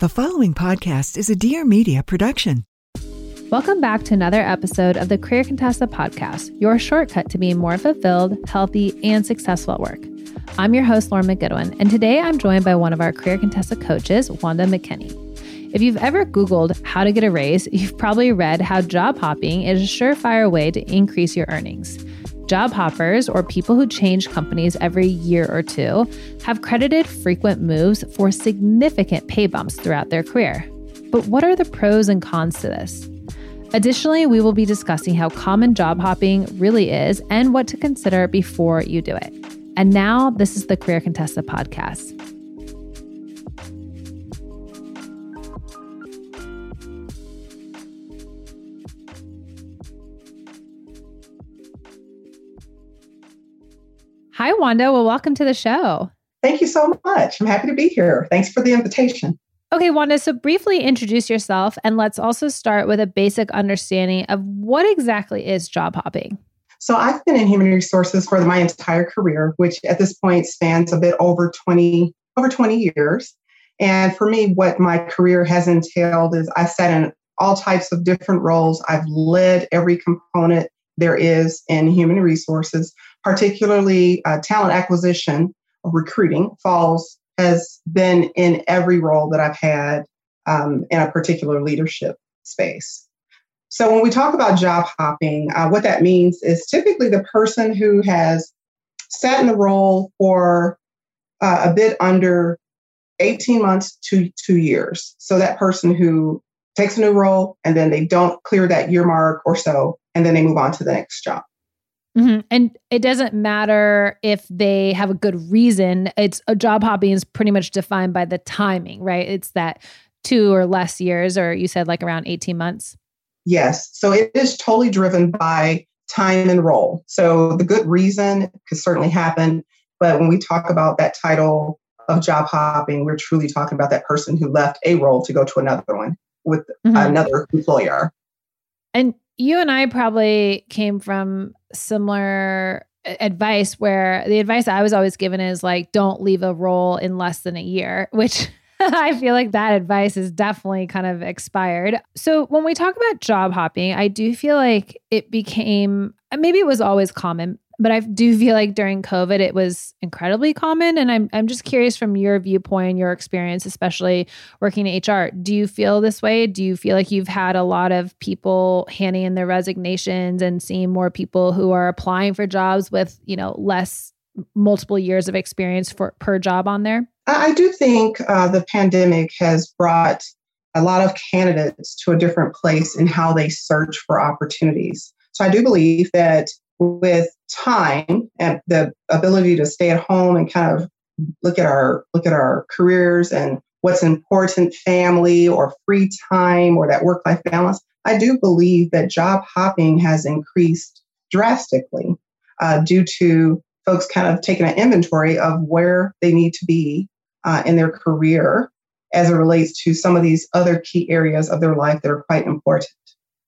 The following podcast is a Dear Media production. Welcome back to another episode of the Career Contessa podcast, your shortcut to being more fulfilled, healthy, and successful at work. I'm your host, Lauren McGoodwin, and today I'm joined by one of our Career Contessa coaches, Wanda McKenny. If you've ever Googled how to get a raise, you've probably read how job hopping is a surefire way to increase your earnings. Job hoppers, or people who change companies every year or two, have credited frequent moves for significant pay bumps throughout their career. But what are the pros and cons to this? Additionally, we will be discussing how common job hopping really is and what to consider before you do it. And now, this is the Career Contessa podcast. Hi, Wanda. Well, welcome to the show. Thank you so much. I'm happy to be here. Thanks for the invitation. Okay, Wanda, so briefly introduce yourself and let's also start with a basic understanding of what exactly is job hopping. So, I've been in human resources for my entire career, which at this point spans a bit over 20 over 20 years. And for me, what my career has entailed is I've sat in all types of different roles. I've led every component there is in human resources, particularly uh, talent acquisition, recruiting falls has been in every role that I've had um, in a particular leadership space. So when we talk about job hopping, uh, what that means is typically the person who has sat in the role for uh, a bit under 18 months to two years. So that person who takes a new role and then they don't clear that year mark or so, and then they move on to the next job. Mm-hmm. And it doesn't matter if they have a good reason. It's a job hopping is pretty much defined by the timing, right? It's that two or less years, or you said like around 18 months. Yes. So it is totally driven by time and role. So the good reason could certainly happen. But when we talk about that title of job hopping, we're truly talking about that person who left a role to go to another one with mm-hmm. another employer. And you and I probably came from similar uh, advice where the advice I was always given is like, don't leave a role in less than a year, which I feel like that advice is definitely kind of expired. So when we talk about job hopping, I do feel like it became maybe it was always common, but I do feel like during COVID it was incredibly common. And I'm I'm just curious from your viewpoint, your experience, especially working in HR. Do you feel this way? Do you feel like you've had a lot of people handing in their resignations and seeing more people who are applying for jobs with, you know, less multiple years of experience for per job on there? I do think uh, the pandemic has brought a lot of candidates to a different place in how they search for opportunities. So I do believe that with time and the ability to stay at home and kind of look at our look at our careers and what's important family or free time or that work life balance i do believe that job hopping has increased drastically uh, due to folks kind of taking an inventory of where they need to be uh, in their career as it relates to some of these other key areas of their life that are quite important.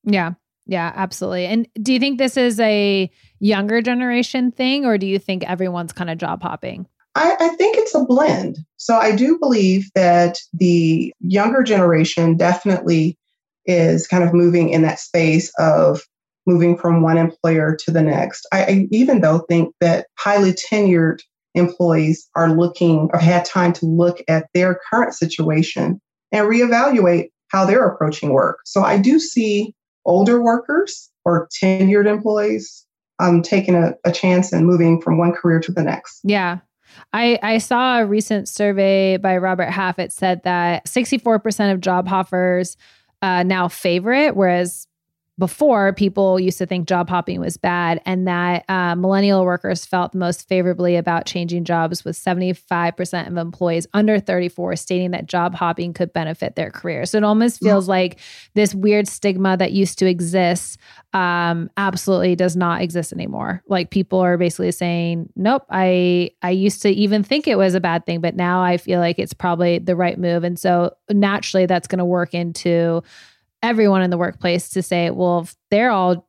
Yeah yeah, absolutely. And do you think this is a younger generation thing, or do you think everyone's kind of job hopping? I, I, think it's a blend. So I do believe that the younger generation definitely is kind of moving in that space of moving from one employer to the next. I, I even though think that highly tenured employees are looking or had time to look at their current situation and reevaluate how they're approaching work. So I do see older workers or tenured employees um, taking a, a chance and moving from one career to the next. Yeah. I, I saw a recent survey by Robert Half. It said that 64% of job hoppers uh, now favor it, whereas before people used to think job hopping was bad and that uh, millennial workers felt the most favorably about changing jobs with 75% of employees under 34 stating that job hopping could benefit their career. So it almost feels mm-hmm. like this weird stigma that used to exist um, absolutely does not exist anymore. Like people are basically saying nope i i used to even think it was a bad thing but now i feel like it's probably the right move. And so naturally that's going to work into everyone in the workplace to say, well, if they're all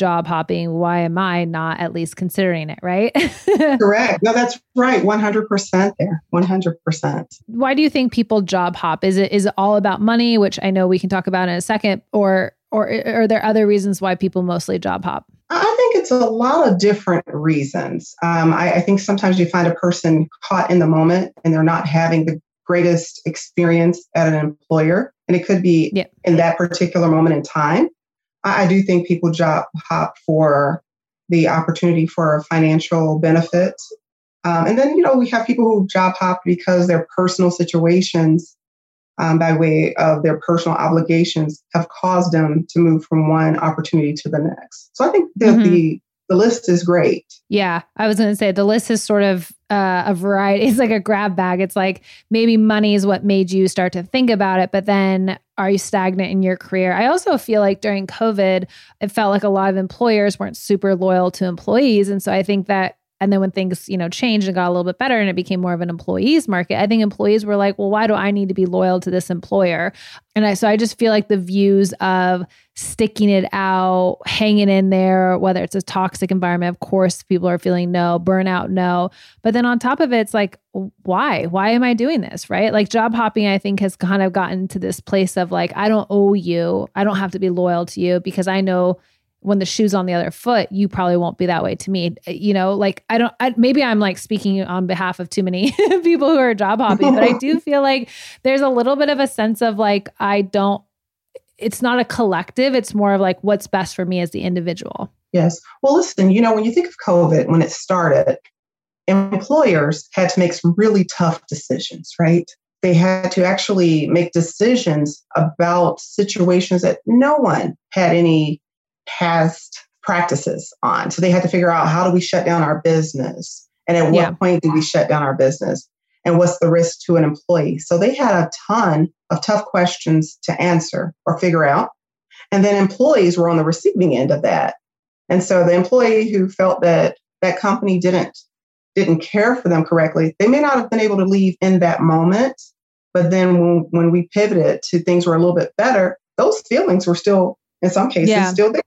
job hopping, why am I not at least considering it, right? Correct. No, that's right. 100% there. 100%. Why do you think people job hop? Is it is it all about money, which I know we can talk about in a second, or or are there other reasons why people mostly job hop? I think it's a lot of different reasons. Um, I, I think sometimes you find a person caught in the moment and they're not having the greatest experience at an employer. And it could be yeah. in that particular moment in time. I, I do think people job hop for the opportunity for financial benefits. Um, and then, you know, we have people who job hop because their personal situations, um, by way of their personal obligations, have caused them to move from one opportunity to the next. So I think that mm-hmm. the the list is great. Yeah, I was going to say the list is sort of uh, a variety. It's like a grab bag. It's like maybe money is what made you start to think about it, but then are you stagnant in your career? I also feel like during COVID, it felt like a lot of employers weren't super loyal to employees. And so I think that and then when things, you know, changed and got a little bit better and it became more of an employees market, I think employees were like, well, why do I need to be loyal to this employer? And I so I just feel like the views of sticking it out, hanging in there, whether it's a toxic environment, of course, people are feeling no, burnout, no. But then on top of it, it's like, why? Why am I doing this? Right? Like job hopping, I think has kind of gotten to this place of like, I don't owe you. I don't have to be loyal to you because I know when the shoe's on the other foot, you probably won't be that way to me. Uh, you know, like I don't, I, maybe I'm like speaking on behalf of too many people who are job hopping, but I do feel like there's a little bit of a sense of like, I don't, it's not a collective. It's more of like what's best for me as the individual. Yes. Well, listen, you know, when you think of COVID, when it started, employers had to make some really tough decisions, right? They had to actually make decisions about situations that no one had any past practices on. So they had to figure out how do we shut down our business? And at yeah. what point do we shut down our business? And what's the risk to an employee? So they had a ton of tough questions to answer or figure out. And then employees were on the receiving end of that. And so the employee who felt that that company didn't didn't care for them correctly, they may not have been able to leave in that moment. But then when, when we pivoted to things were a little bit better, those feelings were still in some cases yeah. still there.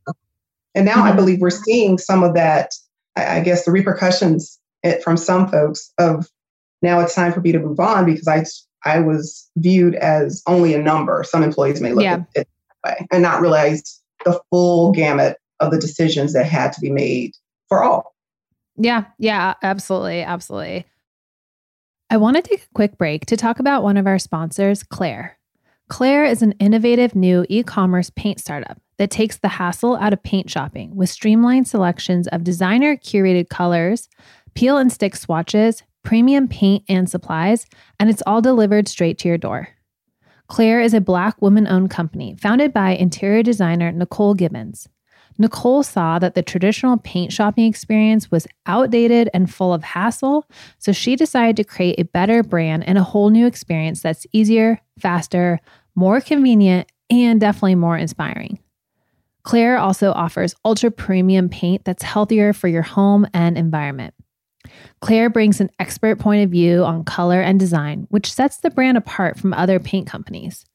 And now mm-hmm. I believe we're seeing some of that, I, guess the repercussions it, from some folks of now it's time for me to move on because I, I was viewed as only a number. Some employees may look yeah. at it that way and not realize the full gamut of the decisions that had to be made for all. Yeah, yeah, absolutely, absolutely. I want to take a quick break to talk about one of our sponsors, Clare. Clare is an innovative new e commerce paint startup that takes the hassle out of paint shopping with streamlined selections of designer curated colors, peel and stick swatches, premium paint and supplies, and it's all delivered straight to your door. Clare is a Black woman owned company founded by interior designer Nicole Gibbons. Nicole saw that the traditional paint shopping experience was outdated and full of hassle, so she decided to create a better brand and a whole new experience that's easier, faster, more convenient, and definitely more inspiring. Clare also offers ultra premium paint that's healthier for your home and environment. Clare brings an expert point of view on color and design, which sets the brand apart from other paint companies.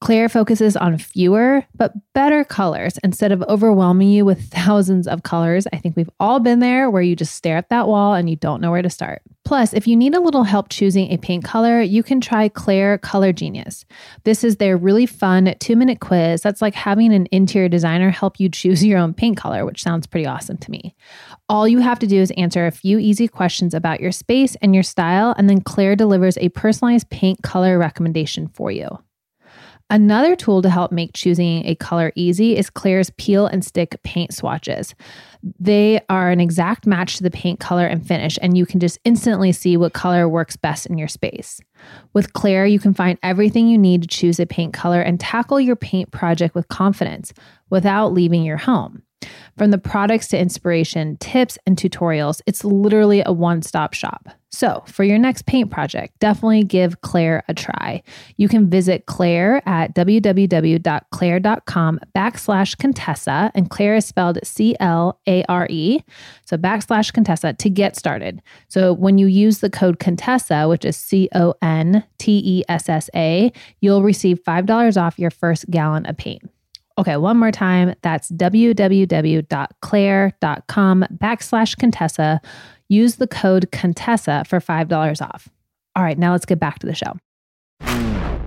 Clare focuses on fewer but better colors instead of overwhelming you with thousands of colors. I think we've all been there where you just stare at that wall and you don't know where to start. Plus, if you need a little help choosing a paint color, you can try Clare Color Genius. This is their really fun two minute quiz that's like having an interior designer help you choose your own paint color, which sounds pretty awesome to me. All you have to do is answer a few easy questions about your space and your style, and then Clare delivers a personalized paint color recommendation for you. Another tool to help make choosing a color easy is Clare's peel and stick paint swatches. They are an exact match to the paint color and finish, and you can just instantly see what color works best in your space. With Clare, you can find everything you need to choose a paint color and tackle your paint project with confidence without leaving your home. From the products to inspiration, tips, and tutorials, it's literally a one stop shop. So, for your next paint project, definitely give Clare a try. You can visit Clare at www.clare.com backslash Contessa, and Clare is spelled C L A R E, so backslash Contessa to get started. So, when you use the code Contessa, which is C O N T E S S A, you'll receive $5 off your first gallon of paint. Okay, one more time. That's www.clare.com backslash Contessa. Use the code Contessa for $5 off. All right, now let's get back to the show.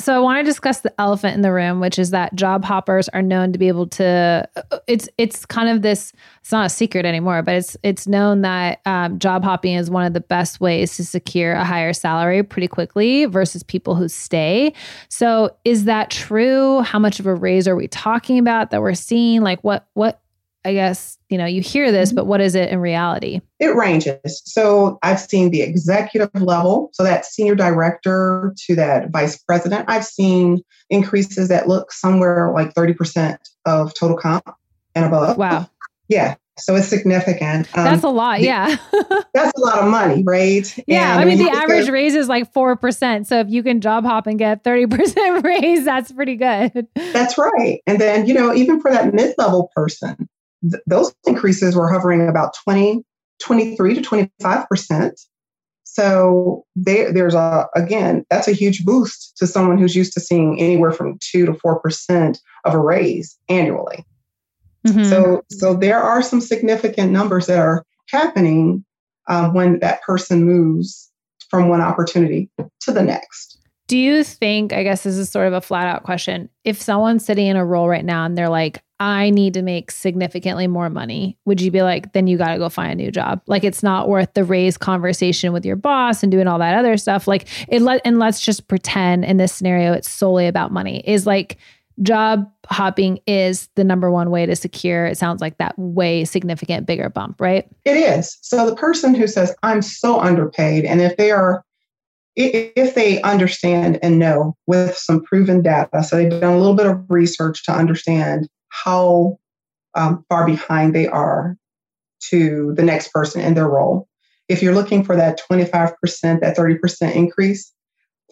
So I want to discuss the elephant in the room, which is that job hoppers are known to be able to. It's it's kind of this. It's not a secret anymore, but it's it's known that um, job hopping is one of the best ways to secure a higher salary pretty quickly versus people who stay. So is that true? How much of a raise are we talking about that we're seeing? Like what what I guess, you know, you hear this, but what is it in reality? It ranges. So I've seen the executive level, so that senior director to that vice president. I've seen increases that look somewhere like 30% of total comp and above. Wow. Yeah. So it's significant. Um, that's a lot. Yeah. that's a lot of money, right? Yeah. And I mean, the average to, raise is like 4%. So if you can job hop and get 30% raise, that's pretty good. That's right. And then, you know, even for that mid level person, th- those increases were hovering about 20, 23 to 25%. So there, there's a, again, that's a huge boost to someone who's used to seeing anywhere from two to 4% of a raise annually. Mm-hmm. So, so there are some significant numbers that are happening um, when that person moves from one opportunity to the next. Do you think, I guess this is sort of a flat out question, if someone's sitting in a role right now and they're like, I need to make significantly more money, would you be like, then you got to go find a new job? Like it's not worth the raise conversation with your boss and doing all that other stuff. Like it let, and let's just pretend in this scenario, it's solely about money. Is like job hopping is the number one way to secure, it sounds like that way significant bigger bump, right? It is. So the person who says, I'm so underpaid, and if they are if they understand and know with some proven data, so they've done a little bit of research to understand how um, far behind they are to the next person in their role. If you're looking for that 25%, that 30% increase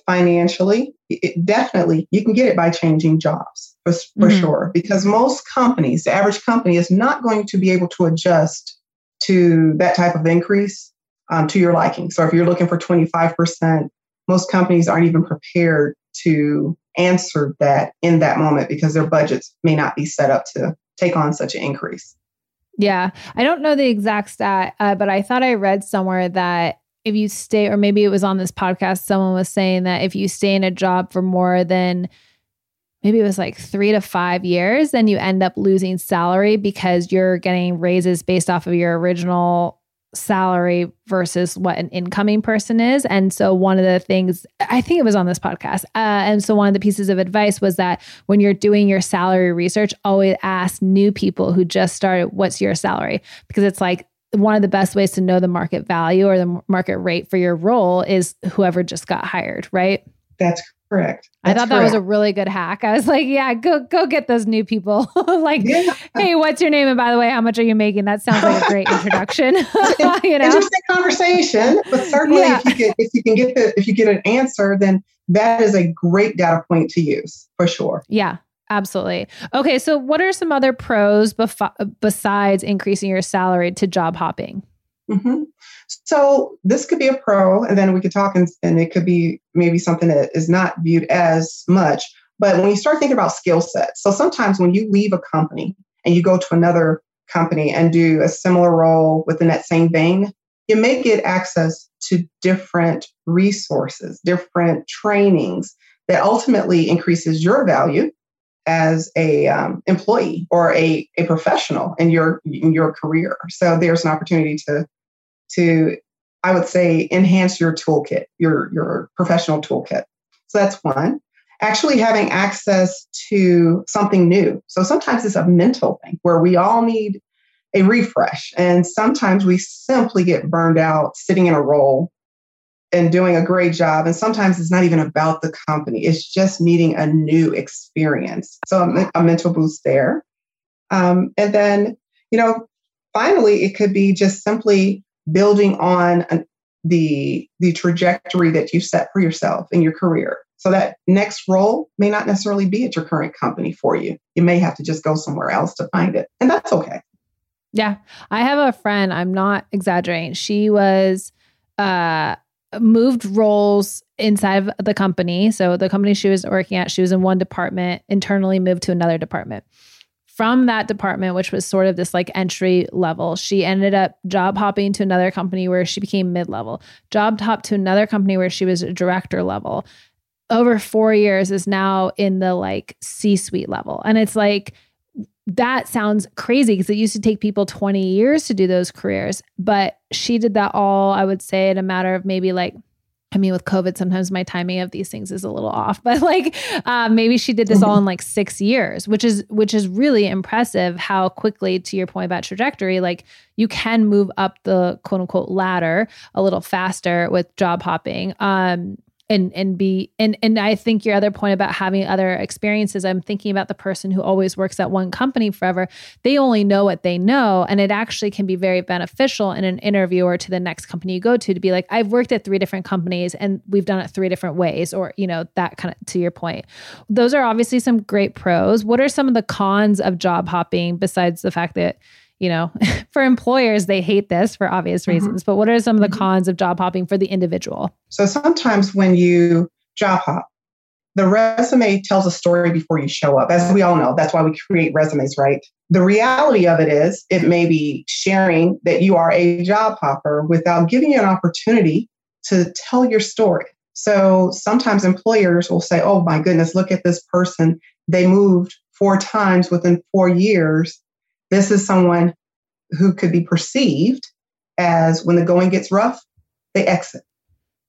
financially, it definitely you can get it by changing jobs for, for mm-hmm. sure. Because most companies, the average company is not going to be able to adjust to that type of increase um, to your liking. So if you're looking for 25%, most companies aren't even prepared to answer that in that moment because their budgets may not be set up to take on such an increase. Yeah. I don't know the exact stat, uh, but I thought I read somewhere that if you stay, or maybe it was on this podcast, someone was saying that if you stay in a job for more than maybe it was like three to five years, then you end up losing salary because you're getting raises based off of your original salary versus what an incoming person is. And so, one of the things I think it was on this podcast. Uh, and so, one of the pieces of advice was that when you're doing your salary research, always ask new people who just started, What's your salary? Because it's like one of the best ways to know the market value or the market rate for your role is whoever just got hired, right? That's correct. I That's thought that was a really good hack. I was like, yeah, go go get those new people. like, Yeah. hey, what's your name? And by the way, how much are you making? That sounds like a great introduction. you know? interesting conversation. But certainly, Yeah. if you get if you can get the if you get an answer, then that is a great data point to use for sure. Yeah, absolutely. Okay, so what are some other pros bef- besides increasing your salary to job hopping? Hmm So this could be a pro, and then we could talk, and, and it could be maybe something that is not viewed as much. But when you start thinking about skill sets, so sometimes when you leave a company and you go to another company and do a similar role within that same vein, you may get access to different resources, different trainings that ultimately increases your value as a um, employee or a, a professional in your in your career. So there's an opportunity to to I would say enhance your toolkit, your your professional toolkit. So that's one. Actually having access to something new. So sometimes it's a mental thing where we all need a refresh and sometimes we simply get burned out sitting in a role and doing a great job and sometimes it's not even about the company it's just needing a new experience so a, a mental boost there um, and then you know finally it could be just simply building on the the trajectory that you set for yourself in your career so that next role may not necessarily be at your current company for you you may have to just go somewhere else to find it and that's okay Yeah. I have a friend, I'm not exaggerating. She was uh moved roles inside of the company. So the company she was working at, she was in one department, internally moved to another department. From that department, which was sort of this like entry level, she ended up job hopping to another company where she became mid level, job hopped to another company where she was director level. Over four years is now in the like C suite level. And it's like, that sounds crazy because it used to take people 20 years to do those careers. But she did that all, I would say, in a matter of maybe like, I mean, with COVID, sometimes my timing of these things is a little off, but like uh, maybe she did this all in like six years, which is which is really impressive. How quickly, to your point about trajectory, like you can move up the quote unquote ladder a little faster with job hopping. Um, and and be and and I think your other point about having other experiences I'm thinking about the person who always works at one company forever. They only know what they know and it actually can be very beneficial in an interview or to the next company you go to to be like I've worked at three different companies and we've done it three different ways or you know that kind of to your point. Those are obviously some great pros. What are some of the cons of job hopping besides the fact that you know for employers they hate this for obvious mm-hmm. reasons but what are some of the mm-hmm. cons of job hopping for the individual So sometimes when you job hop, the resume tells a story before you show up. As we all know, that's why we create resumes, right? The reality of it is, it may be sharing that you are a job hopper without giving you an opportunity to tell your story. So sometimes employers will say, oh my goodness, look at this person. They moved four times within four years. This is someone who could be perceived as when the going gets rough, they exit.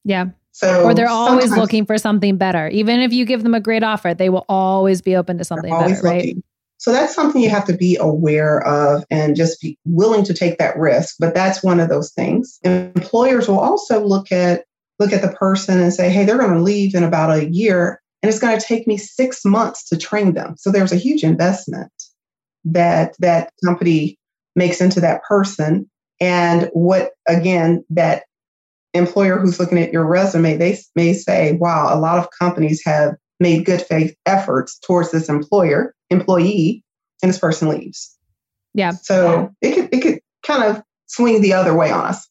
yeah So or they're always looking for something better. Even if you give them a great offer, they will always be open to something better, right? looking. So that's something you have to be aware of and just be willing to take that risk. But that's one of those things. Employers will also look at look at the person and say, hey, they're going to leave in about a year, and it's going to take me six months to train them. So there's a huge investment that that company makes into that person. And what again that employer who's looking at your resume, they may say, wow, a lot of companies have made good faith efforts towards this employer, employee, and this person leaves. Yeah. So it could it could kind of swing the other way on us.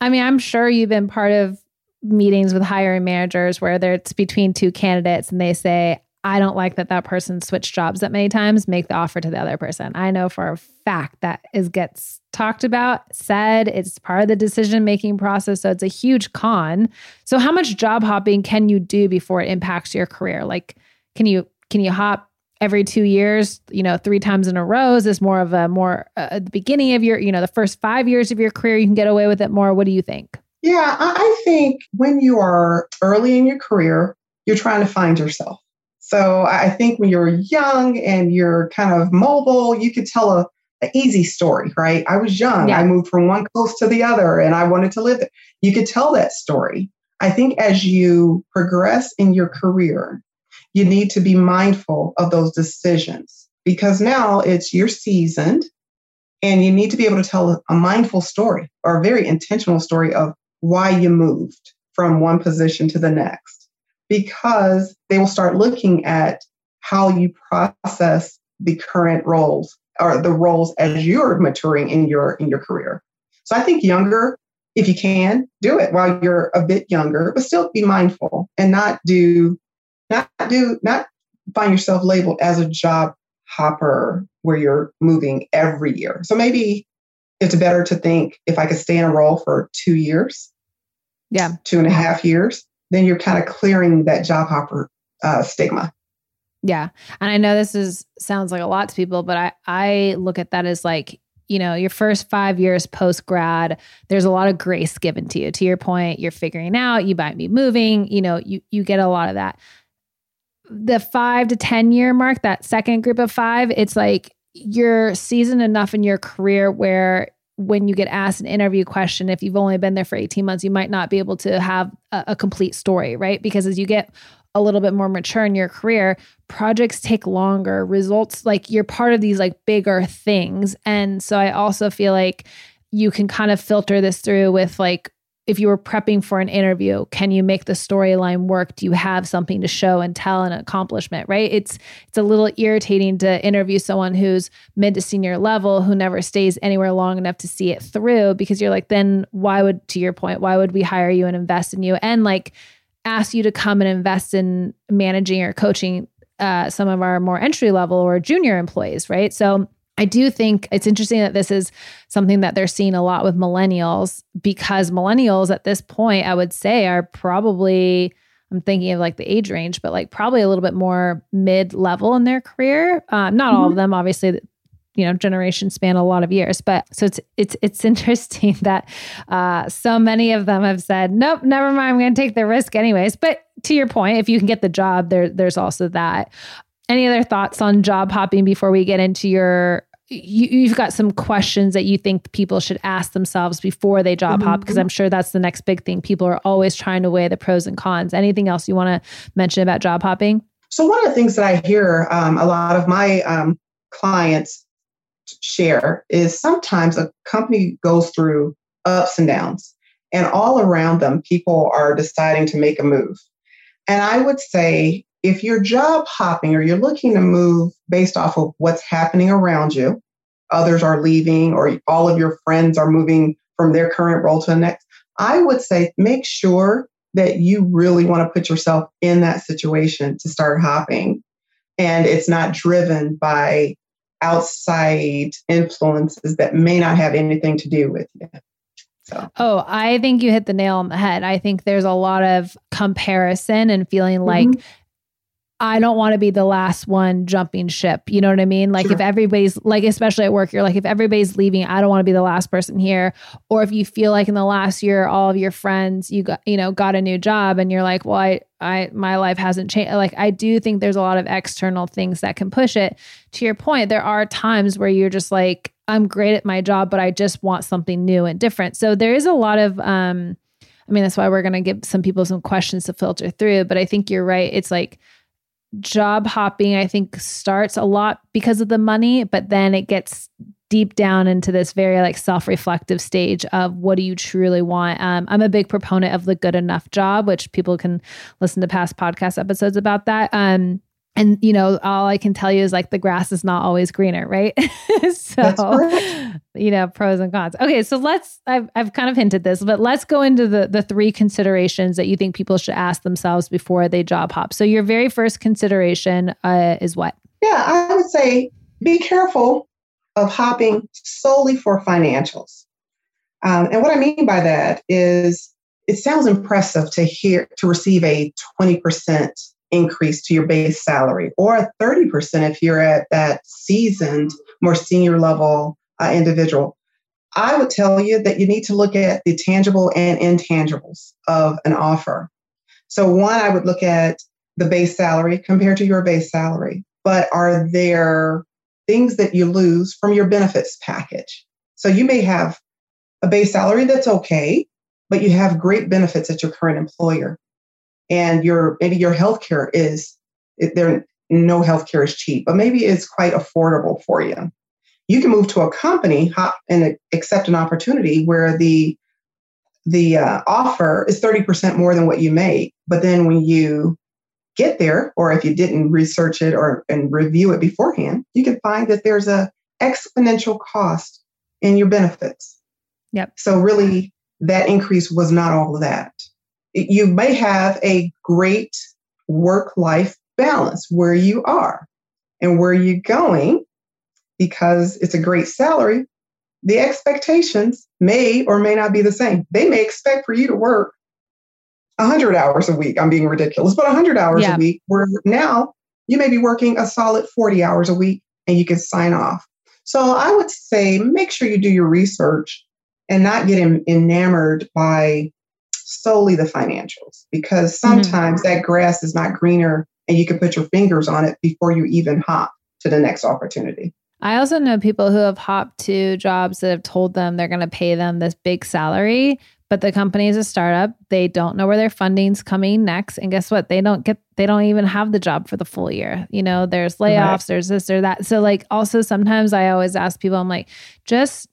I mean, I'm sure you've been part of meetings with hiring managers where it's between two candidates and they say, I don't like that that person switched jobs that many times, make the offer to the other person. I know for a fact that is gets talked about, said, it's part of the decision making process. So it's a huge con. So how much job hopping can you do before it impacts your career? Like, can you can you hop every two years, you know, three times in a row? Is this more of a more uh, at the beginning of your, you know, the first five years of your career, you can get away with it more? What do you think? Yeah, I think when you are early in your career, you're trying to find yourself. So I think when you're young and you're kind of mobile, you could tell a an easy story, right? I was young. Yeah. I moved from one coast to the other and I wanted to live there. You could tell that story. I think as you progress in your career, you need to be mindful of those decisions because now it's you're seasoned and you need to be able to tell a mindful story or a very intentional story of why you moved from one position to the next because they will start looking at how you process the current roles or the roles as you're maturing in your in your career. So I think younger, if you can, do it while you're a bit younger, but still be mindful and not do not do not find yourself labeled as a job hopper where you're moving every year. So maybe it's better to think if I could stay in a role for two years, Yeah. two and a half years, then you're kind of clearing that job hopper uh, stigma. Yeah. And I know this is sounds like a lot to people, but I I look at that as like, you know, your first 5 years post grad, there's a lot of grace given to you. To your point, you're figuring out, you might be moving, you know, you you get a lot of that. The 5 to 10 year mark, that second group of 5, it's like you're seasoned enough in your career where when you get asked an interview question, if you've only been there for 18 months, you might not be able to have a, a complete story, right? Because as you get a little bit more mature in your career, projects take longer, results like you're part of these like bigger things. And so I also feel like you can kind of filter this through with like if you were prepping for an interview, can you make the storyline work? Do you have something to show and tell an accomplishment, right? It's it's a little irritating to interview someone who's mid to senior level who never stays anywhere long enough to see it through because you're like then why would to your point, why would we hire you and invest in you? And like ask you to come and invest in managing or coaching uh, some of our more entry level or junior employees, right? So I do think it's interesting that this is something that they're seeing a lot with millennials because millennials at this point, I would say, are probably, I'm thinking of like the age range, but like probably a little bit more mid level in their career. Um, not all of them, obviously, you know generations span a lot of years but so it's it's it's interesting that uh so many of them have said nope never mind i'm going to take the risk anyways. But to your point if you can get the job there there's also that. Any other thoughts on job hopping before we get into your you, you've got some questions that you think people should ask themselves before they job hop because i'm sure that's the next big thing. People are always trying to weigh the pros and cons. Anything else you want to mention about job hopping? So one of the things that I hear um, a lot of my um, clients share is sometimes a company goes through ups and downs, and all around them, people are deciding to make a move. And I would say if you're job hopping or you're looking to move based off of what's happening around you, others are leaving, or all of your friends are moving from their current role to the next, I would say make sure that you really want to put yourself in that situation to start hopping. And it's not driven by outside influences that may not have anything to do with you. So, Oh, I think you hit the nail on the head. I think there's a lot of comparison and feeling like Mhm. I don't want to be the last one jumping ship. You know what I mean? Like Sure. if everybody's like, especially at work, you're like, if everybody's leaving, I don't want to be the last person here. Or if you feel like in the last year, all of your friends, you got, you know, got a new job and you're like, well, I, I, my life hasn't changed. Like I do think there's a lot of external things that can push it. To your point, there are times where you're just like, I'm great at my job, but I just want something new and different. So there is a lot of, um, I mean, that's why we're going to give some people some questions to filter through. But I think you're right. It's like job hopping, I think, starts a lot because of the money, but then it gets deep down into this very like self-reflective stage of what do you truly want? Um, i'm a big proponent of the good enough job which people can listen to past podcast episodes about that. Um, and you know all i can tell you is like the grass is not always greener right? So you know pros and cons. Okay so let's I've, I've kind of hinted this but let's go into the the three considerations that you think people should ask themselves before they job hop. So your very first consideration uh, is what? Yeah, I would say be careful of hopping solely for financials. Um, and what I mean by that is it sounds impressive to hear to receive a 20% increase to your base salary or a 30% if you're at that seasoned, more senior level uh, individual. I would tell you that you need to look at the tangible and intangibles of an offer. So, one, I would look at the base salary compared to your base salary, but are there things that you lose from your benefits package. So you may have a base salary that's okay, but you have great benefits at your current employer. And your maybe your healthcare is there no healthcare is cheap, but maybe it's quite affordable for you. You can move to a company hop, and accept an opportunity where the the uh, offer is 30% more than what you make. But then when you get there, or if you didn't research it or and review it beforehand, you can find that there's a exponential cost in your benefits. Yep. So really, that increase was not all of that. You may have a great work-life balance where you are and where you're going because it's a great salary. The expectations may or may not be the same. They may expect for you to work 100 hours a week. I'm being ridiculous, but 100 hours yeah. a week, where now you may be working a solid 40 hours a week and you can sign off. So I would say make sure you do your research and not get enamored by solely the financials because sometimes mm-hmm. that grass is not greener and you can put your fingers on it before you even hop to the next opportunity. I also know people who have hopped to jobs that have told them they're going to pay them this big salary, but the company is a startup. They don't know where their funding's coming next. And guess what? They don't get, they don't even have the job for the full year. You know, there's layoffs, right. there's this or that. So, like, also sometimes I always ask people, I'm like, just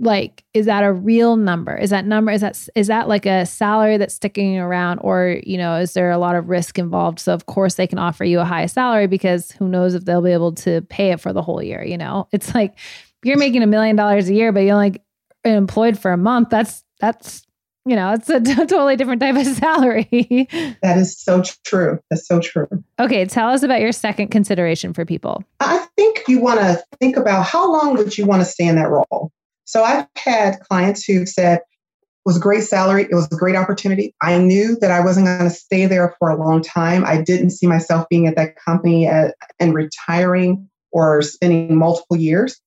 like is that a real number is that number is that is that like a salary that's sticking around or you know is there a lot of risk involved so of course they can offer you a high salary because who knows if they'll be able to pay it for the whole year you know it's like you're making a million dollars a year but you're only employed for a month that's that's you know, it's a t- totally different type of salary. that is so true. That's so true. Okay, tell us about your second consideration for people. I think you want to think about how long would you want to stay in that role? So I've had clients who've said, it was a great salary. It was a great opportunity. I knew that I wasn't going to stay there for a long time. I didn't see myself being at that company at, and retiring or spending multiple years.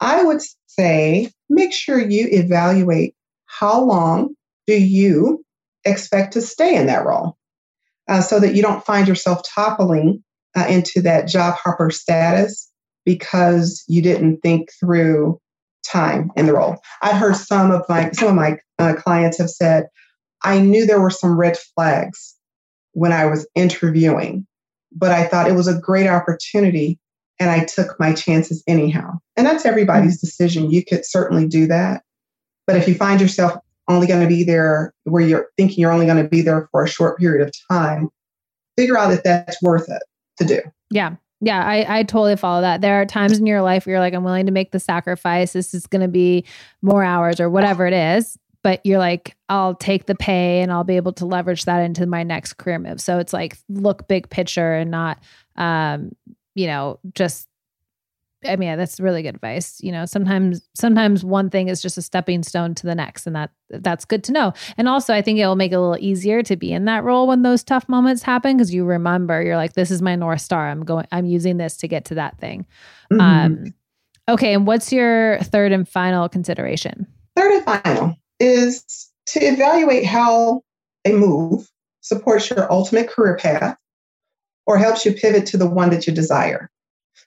I would say make sure you evaluate how long do you expect to stay in that role uh, so that you don't find yourself toppling uh, into that job hopper status because you didn't think through time in the role. I've heard some of my some of my uh, clients have said, "I knew there were some red flags when I was interviewing, but I thought it was a great opportunity, and I took my chances anyhow." And that's everybody's mm-hmm. decision. You could certainly do that, but if you find yourself only going to be there where you're thinking you're only going to be there for a short period of time, figure out if that's worth it to do. Yeah. Yeah, I, I totally follow that. There are times in your life where you're like, I'm willing to make the sacrifice. This is going to be more hours or whatever it is. But you're like, I'll take the pay and I'll be able to leverage that into my next career move. So it's like, look big picture and not, um, you know, just I mean, that's really good advice. You know, sometimes sometimes one thing is just a stepping stone to the next, and that that's good to know. And also, I think it will make it a little easier to be in that role when those tough moments happen because you remember you're like, this is my north star. I'm going. I'm using this to get to that thing. Mm-hmm. Um, okay, and what's your third and final consideration? Third and final is to evaluate how a move supports your ultimate career path or helps you pivot to the one that you desire.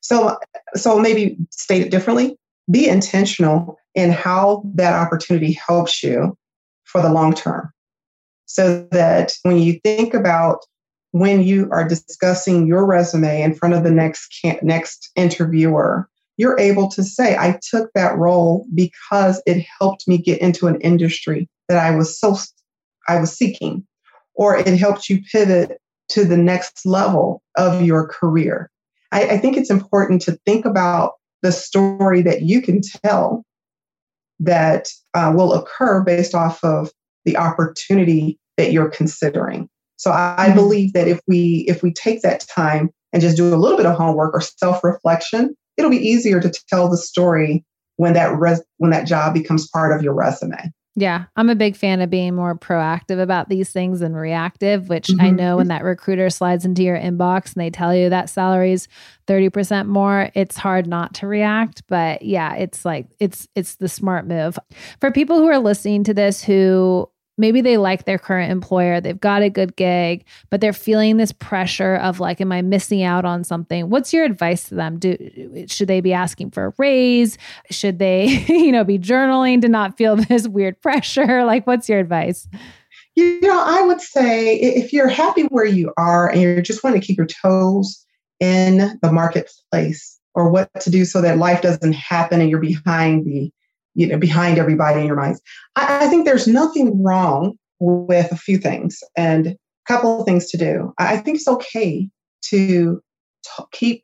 So, so maybe state it differently. Be intentional in how that opportunity helps you for the long term. So that when you think about when you are discussing your resume in front of the next next interviewer, you're able to say, "I took that role because it helped me get into an industry that I was so I was seeking, or it helped you pivot to the next level of your career." I, I think it's important to think about the story that you can tell that uh, will occur based off of the opportunity that you're considering. So I, I mm-hmm. believe that if we if we take that time and just do a little bit of homework or self-reflection, it'll be easier to tell the story when that res- when that job becomes part of your resume. Yeah, I'm a big fan of being more proactive about these things than reactive, which mm-hmm. I know when that recruiter slides into your inbox and they tell you that salary's 30% more, it's hard not to react, but yeah, it's like it's it's the smart move. For people who are listening to this who maybe they like their current employer, they've got a good gig, but they're feeling this pressure of like, am I missing out on something? What's your advice to them? Do should they be asking for a raise? Should they, you know, be journaling to not feel this weird pressure? Like, what's your advice? You know, I would say if you're happy where you are and you're just want to keep your toes in the marketplace or what to do so that life doesn't happen and you're behind the you know behind everybody in your minds. I, I think there's nothing wrong with a few things and a couple of things to do. I think it's okay to t- keep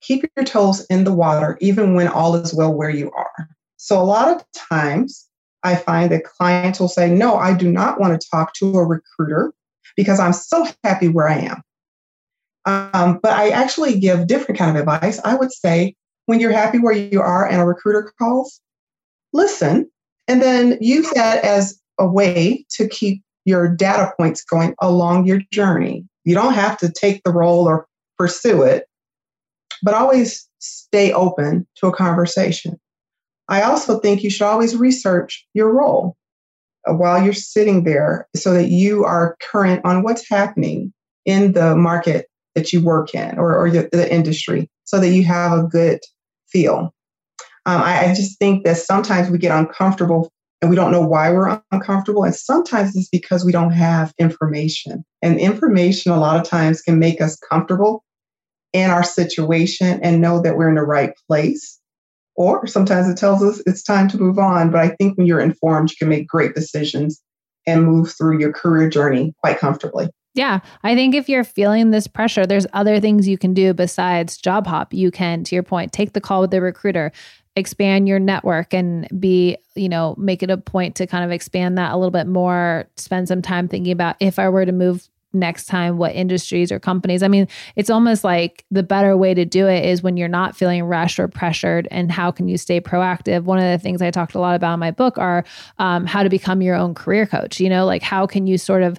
keep your toes in the water even when all is well where you are. So a lot of times i find that clients will say no i do not want to talk to a recruiter because i'm so happy where i am. Um, but i actually give different kind of advice. I would say when you're happy where you are and a recruiter calls listen, and then use that as a way to keep your data points going along your journey. You don't have to take the role or pursue it, but always stay open to a conversation. I also think you should always research your role uh, while you're sitting there so that you are current on what's happening in the market that you work in or, or the, the industry so that you have a good feel. Um, I, I just think that sometimes we get uncomfortable and we don't know why we're uncomfortable. And sometimes it's because we don't have information. And information, a lot of times, can make us comfortable in our situation and know that we're in the right place. Or sometimes it tells us it's time to move on. But I think when you're informed, you can make great decisions and move through your career journey quite comfortably. Yeah. I think if you're feeling this pressure, there's other things you can do besides job hop. You can, to your point, take the call with the recruiter, expand your network and be, you know, make it a point to kind of expand that a little bit more, spend some time thinking about if I were to move next time what industries or companies. I mean, it's almost like the better way to do it is when you're not feeling rushed or pressured and how can you stay proactive. One of the things I talked a lot about in my book are um, how to become your own career coach, you know, like how can you sort of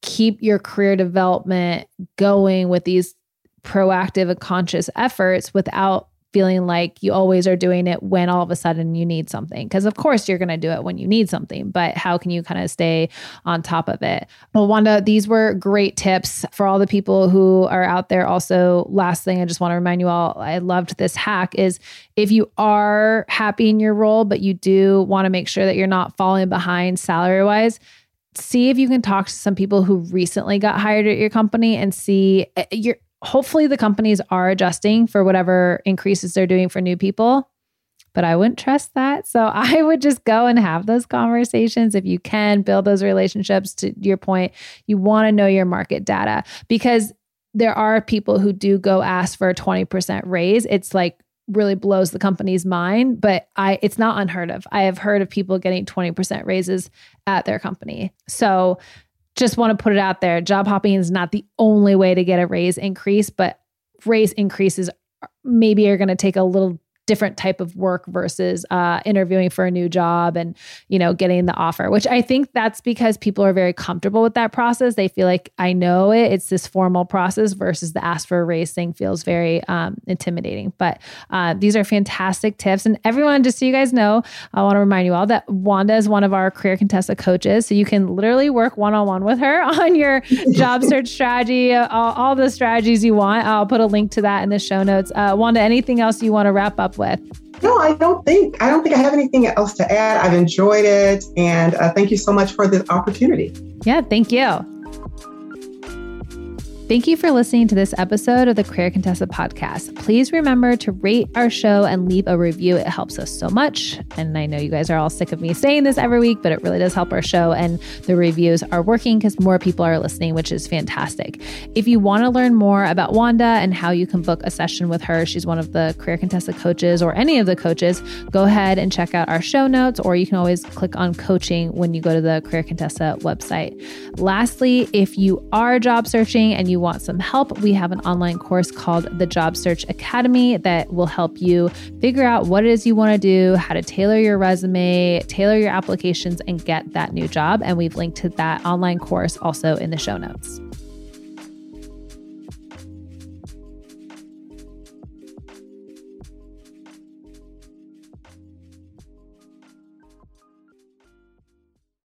keep your career development going with these proactive and conscious efforts without feeling like you always are doing it when all of a sudden you need something. Because, of course, you're going to do it when you need something, but how can you kind of stay on top of it? Well, Wanda, these were great tips for all the people who are out there. Also, last thing I just want to remind you all I loved this hack is if you are happy in your role, but you do want to make sure that you're not falling behind salary wise see if you can talk to some people who recently got hired at your company and see eh, you're hopefully the companies are adjusting for whatever increases they're doing for new people but I wouldn't trust that. So I would just go and have those conversations if you can build those relationships to your point. You want to know your market data because there are people who do go ask for a 20% raise. It's like really blows the company's mind, but I it's not unheard of. I have heard of people getting 20% raises at their company. So just want to put it out there. Job hopping is not the only way to get a raise increase, but raise increases maybe are going to take a little different type of work versus uh, interviewing for a new job and you know getting the offer which i think that's because people are very comfortable with that process. They feel like i know it. It's this formal process versus the ask for a raise thing feels very um, intimidating. But uh, these are fantastic tips. And everyone just so you guys know i want to remind you all that wanda is one of our career contessa coaches. So you can literally work one-on-one with her on your job search strategy all, all, the strategies you want. I'll put a link to that in the show notes. Uh, wanda anything else you want to wrap up with? No, I don't think I don't think I have anything else to add. I've enjoyed it, and uh, thank you so much for the opportunity. Yeah, thank you. Thank you for listening to this episode of the Career Contessa podcast. Please remember to rate our show and leave a review. It helps us so much. And I know you guys are all sick of me saying this every week, but it really does help our show. And the reviews are working because more people are listening, which is fantastic. If you want to learn more about Wanda and how you can book a session with her, she's one of the Career Contessa coaches or any of the coaches, go ahead and check out our show notes, or you can always click on coaching when you go to the Career Contessa website. Lastly, if you are job searching and you you want some help, we have an online course called the Job Search Academy that will help you figure out what it is you want to do, how to tailor your resume, tailor your applications, and get that new job. And we've linked to that online course also in the show notes.